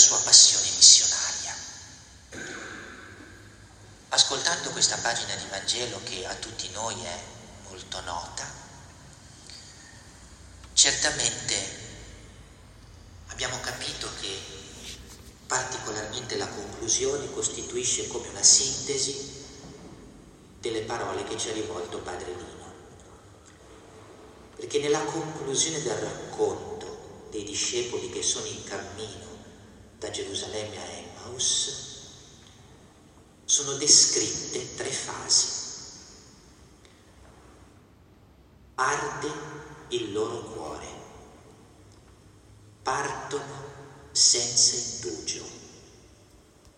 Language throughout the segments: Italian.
sua passione missionaria. Ascoltando questa pagina di Vangelo che a tutti noi è molto nota, certamente abbiamo capito che particolarmente la conclusione costituisce come una sintesi delle parole che ci ha rivolto Padre Lino. Perché nella conclusione del racconto dei discepoli che sono in cammino da Gerusalemme a Emmaus, sono descritte tre fasi. Arde il loro cuore, partono senza indugio,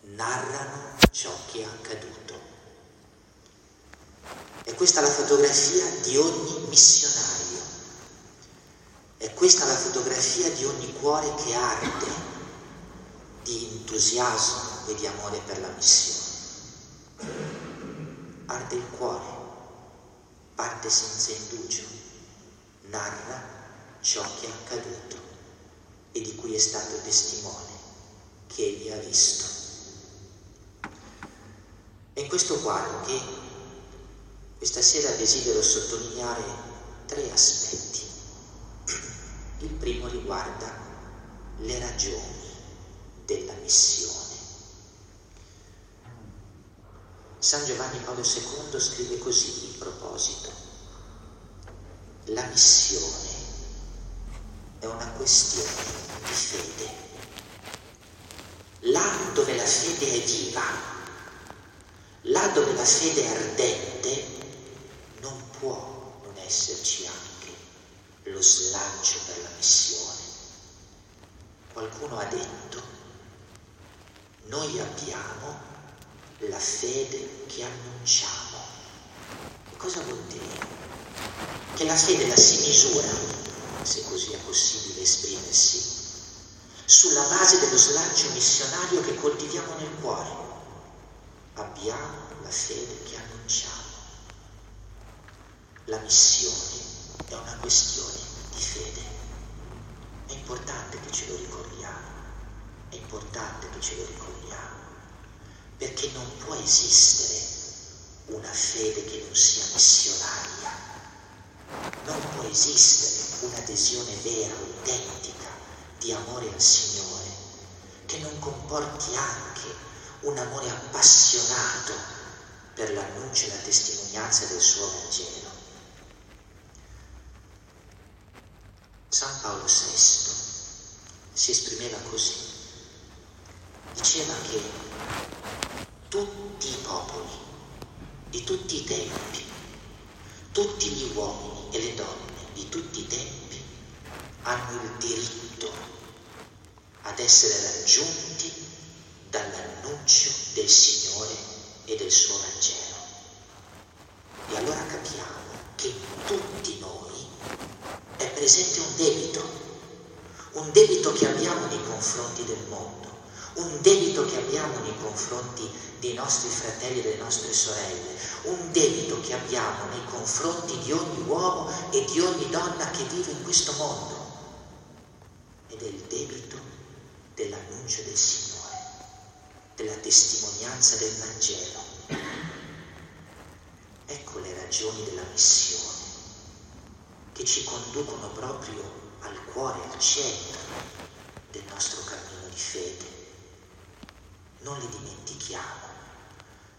narrano ciò che è accaduto. E questa è la fotografia di ogni missionario. È questa la fotografia di ogni cuore che arde di entusiasmo e di amore per la missione. Arde il cuore, parte senza indugio, narra ciò che è accaduto e di cui è stato testimone, che egli ha visto. È in questo quadro che questa sera desidero sottolineare tre aspetti. Il primo riguarda le ragioni della missione. San Giovanni Paolo II scrive così in proposito. La missione è una questione di fede. Là dove la fede è viva, là dove la fede è ardente, non può non esserci anche lo slancio per la missione. Qualcuno ha detto, noi abbiamo la fede che annunciamo. Che cosa vuol dire? Che la fede la si misura se così è possibile esprimersi, sulla base dello slancio missionario che coltiviamo nel cuore. Abbiamo la fede che annunciamo. La missione è una questione di fede. È importante che ce lo ricordiamo, è importante che ce lo ricordiamo, perché non può esistere una fede che non sia missionaria. Non può esistere un'adesione vera, autentica di amore al Signore, che non comporti anche un amore appassionato per l'annuncio e la testimonianza del suo Vangelo. San Paolo VI si esprimeva così, diceva che tutti i popoli, di tutti i tempi, tutti gli uomini e le donne, di tutti i tempi hanno il diritto ad essere raggiunti dall'annuncio del Signore e del suo Vangelo. E allora capiamo che tutti noi è presente un debito, un debito che abbiamo nei confronti del mondo, un debito che abbiamo nei confronti dei nostri fratelli e delle nostre sorelle, un debito che abbiamo nei confronti di ogni uomo e di ogni donna che vive in questo mondo. Ed è il debito dell'annuncio del Signore, della testimonianza del Vangelo. Ecco le ragioni della missione che ci conducono proprio al cuore, al centro del nostro cammino di fede. Non li dimentichiamo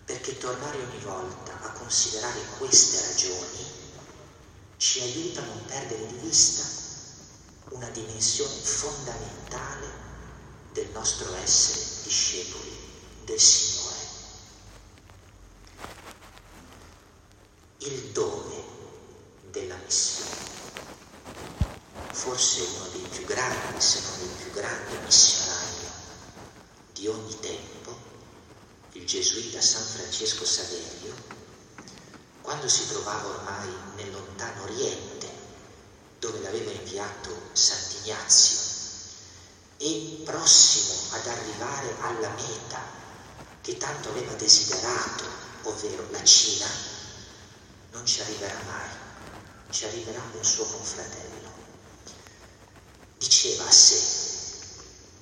perché tornare ogni volta a considerare queste ragioni ci aiuta a non perdere di vista una dimensione fondamentale del nostro essere discepoli del Signore. Il dove della missione, forse uno dei più grandi, se non il più grande missionario di ogni tempo, il gesuita San Francesco Saverio, quando si trovava ormai nel lontano Oriente, dove l'aveva inviato Sant'Ignazio, e prossimo ad arrivare alla meta che tanto aveva desiderato, ovvero la Cina, non ci arriverà mai, ci arriverà un suo confratello. diceva a sé,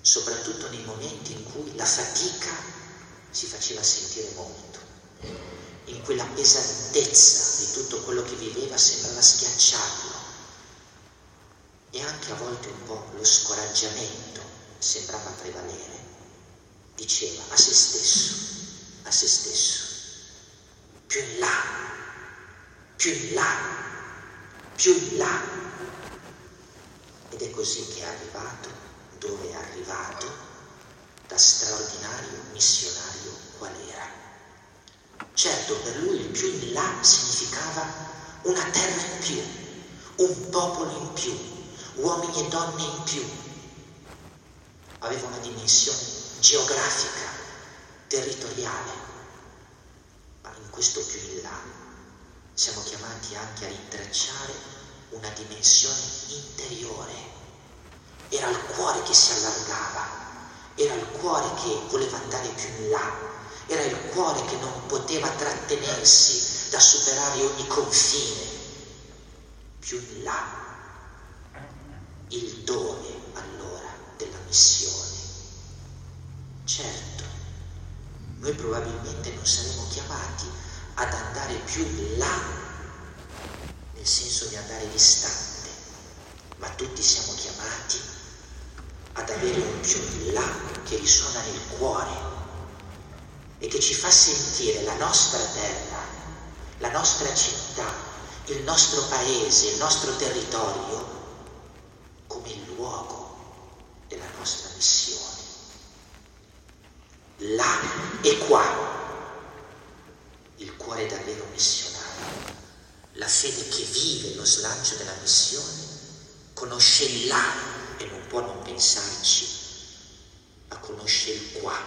soprattutto nei momenti in cui la fatica si faceva sentire molto, in quella pesantezza di tutto quello che viveva sembrava schiacciarlo. E anche a volte un po' lo scoraggiamento sembrava prevalere, diceva a se stesso, a se stesso, più in là, più in là, più in là. Ed è così che è arrivato dove è arrivato da straordinario missionario qual era. Certo, per lui il più in là significava una terra in più, un popolo in più, uomini e donne in più. Aveva una dimensione geografica, territoriale, ma in questo più in là siamo chiamati anche a rintracciare una dimensione interiore. Era il cuore che si allargava, era il cuore che voleva andare più in là, era il cuore che non poteva trattenersi da superare ogni confine. Più in là, il dove allora della missione. Certo, noi probabilmente non saremo chiamati ad andare più in là, nel senso di andare distante, ma tutti siamo chiamati ad avere un più in là che risuona nel cuore e che ci fa sentire la nostra terra, la nostra città, il nostro paese, il nostro territorio come il luogo della nostra missione. Là e qua il cuore davvero missionario, la fede che vive lo slancio della missione, conosce il là e non può non pensarci, ma conosce il qua,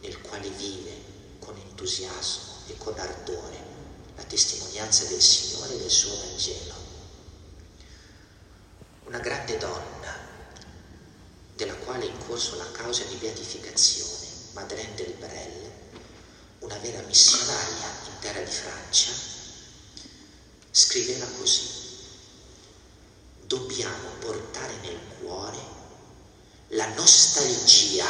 nel quale vive con entusiasmo e con ardore la testimonianza del Signore e del suo Vangelo. Una grande donna, della quale è in corso la causa di beatificazione, Madeleine del Brel, una vera missionaria in terra di Francia, scriveva così, dobbiamo portare nel cuore la nostalgia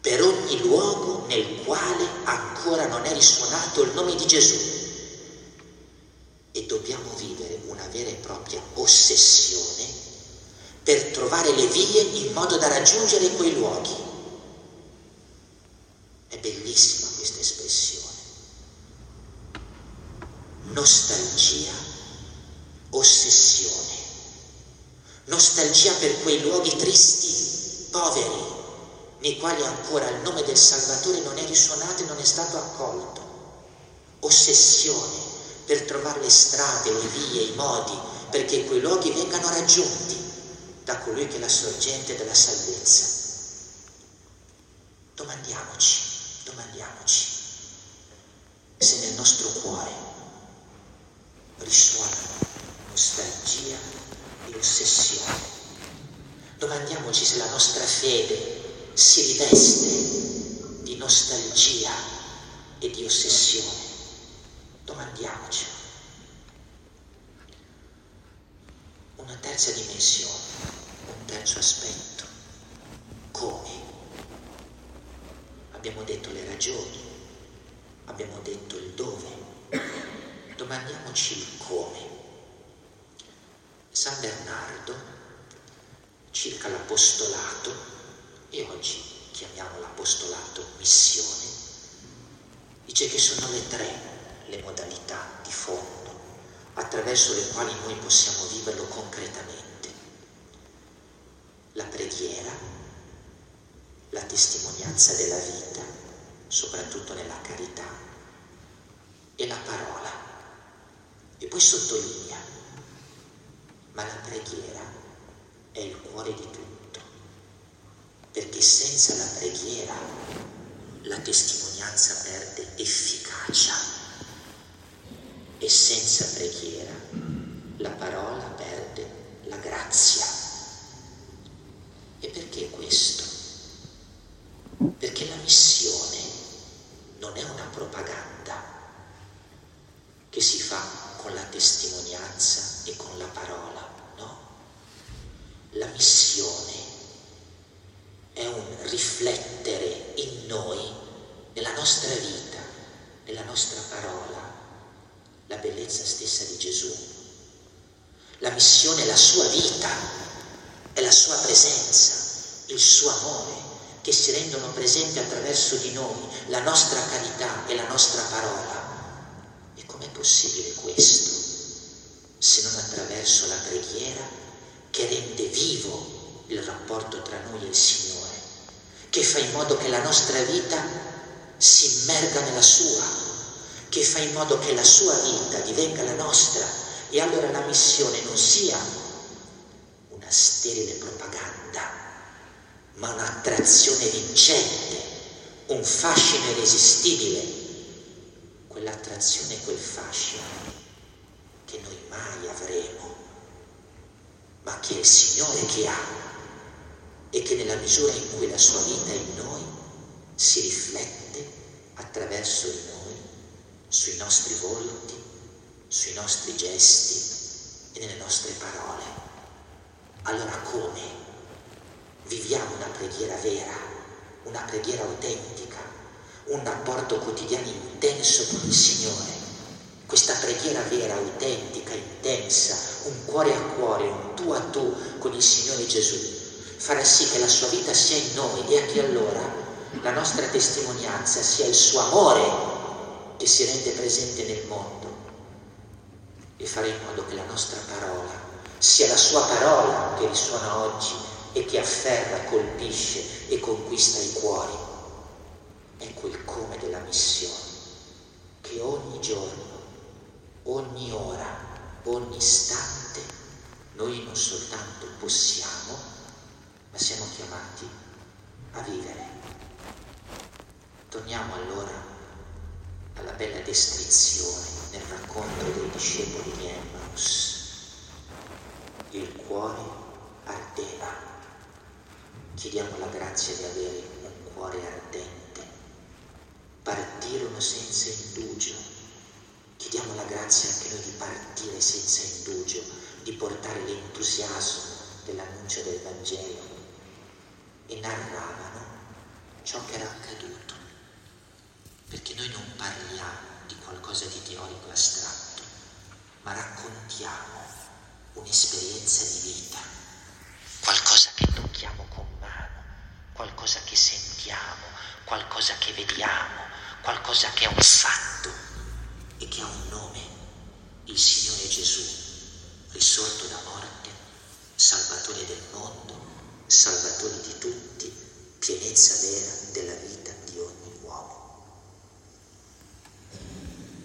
per ogni luogo nel quale ancora non è risuonato il nome di Gesù e dobbiamo vivere una vera e propria ossessione per trovare le vie in modo da raggiungere quei luoghi. È bellissima questa espressione. Nostalgia, ossessione. Nostalgia per quei luoghi tristi, poveri, nei quali ancora il nome del Salvatore non è risuonato e non è stato accolto. Ossessione per trovare le strade, le vie, i modi perché quei luoghi vengano raggiunti da colui che è la sorgente della salvezza. Domandiamoci domandiamoci se nel nostro cuore risuonano nostalgia e ossessione. Domandiamoci se la nostra fede si riveste di nostalgia e di ossessione. Domandiamoci. Una terza dimensione, un terzo aspetto. Come? Abbiamo detto le ragioni, abbiamo detto il dove, domandiamoci il come. San Bernardo, circa l'apostolato, e oggi chiamiamo l'apostolato missione, dice che sono le tre le modalità di fondo attraverso le quali noi possiamo viverlo concretamente. La preghiera, la testimonianza della vita, soprattutto nella carità, e la parola. E poi sottolinea, ma la preghiera è il cuore di tutto, perché senza la preghiera la testimonianza perde efficacia e senza preghiera la parola perde la grazia. E perché questo? Perché la missione non è una propaganda che si fa con la testimonianza e con la parola, no? La missione è un riflettere in noi, nella nostra vita, nella nostra parola, bellezza stessa di Gesù. La missione è la sua vita, è la sua presenza, il suo amore che si rendono presenti attraverso di noi, la nostra carità e la nostra parola. E com'è possibile questo se non attraverso la preghiera che rende vivo il rapporto tra noi e il Signore, che fa in modo che la nostra vita si immerga nella sua, che fa in modo che la sua vita divenga la nostra e allora la missione non sia una sterile propaganda, ma un'attrazione vincente, un fascino irresistibile, quell'attrazione e quel fascino che noi mai avremo, ma che è il Signore che ha e che nella misura in cui la sua vita è in noi si riflette attraverso di noi, sui nostri volti, sui nostri gesti e nelle nostre parole. Allora come viviamo una preghiera vera, una preghiera autentica, un rapporto quotidiano intenso con il Signore? Questa preghiera vera, autentica, intensa, un cuore a cuore, un tu a tu con il Signore Gesù, farà sì che la sua vita sia in noi e anche allora la nostra testimonianza sia il suo amore che si rende presente nel mondo e fare in modo che la nostra parola sia la sua parola che risuona oggi e che afferra, colpisce e conquista i cuori. Ecco il come della missione, che ogni giorno, ogni ora, ogni istante noi non soltanto possiamo, ma siamo chiamati a vivere. Torniamo allora alla bella descrizione nel racconto dei discepoli di Emmaus. Il cuore ardeva. Chiediamo la grazia di avere un cuore ardente. Partirono senza indugio. Chiediamo la grazia anche noi di partire senza indugio, di portare l'entusiasmo dell'annuncio del Vangelo. E narravano ciò che era accaduto perché noi non parliamo di qualcosa di teorico astratto, ma raccontiamo un'esperienza di vita, qualcosa che tocchiamo con mano, qualcosa che sentiamo, qualcosa che vediamo, qualcosa che è un fatto e che ha un nome, il Signore Gesù, risorto da morte, Salvatore del mondo, Salvatore di tutti, pienezza vera della vita.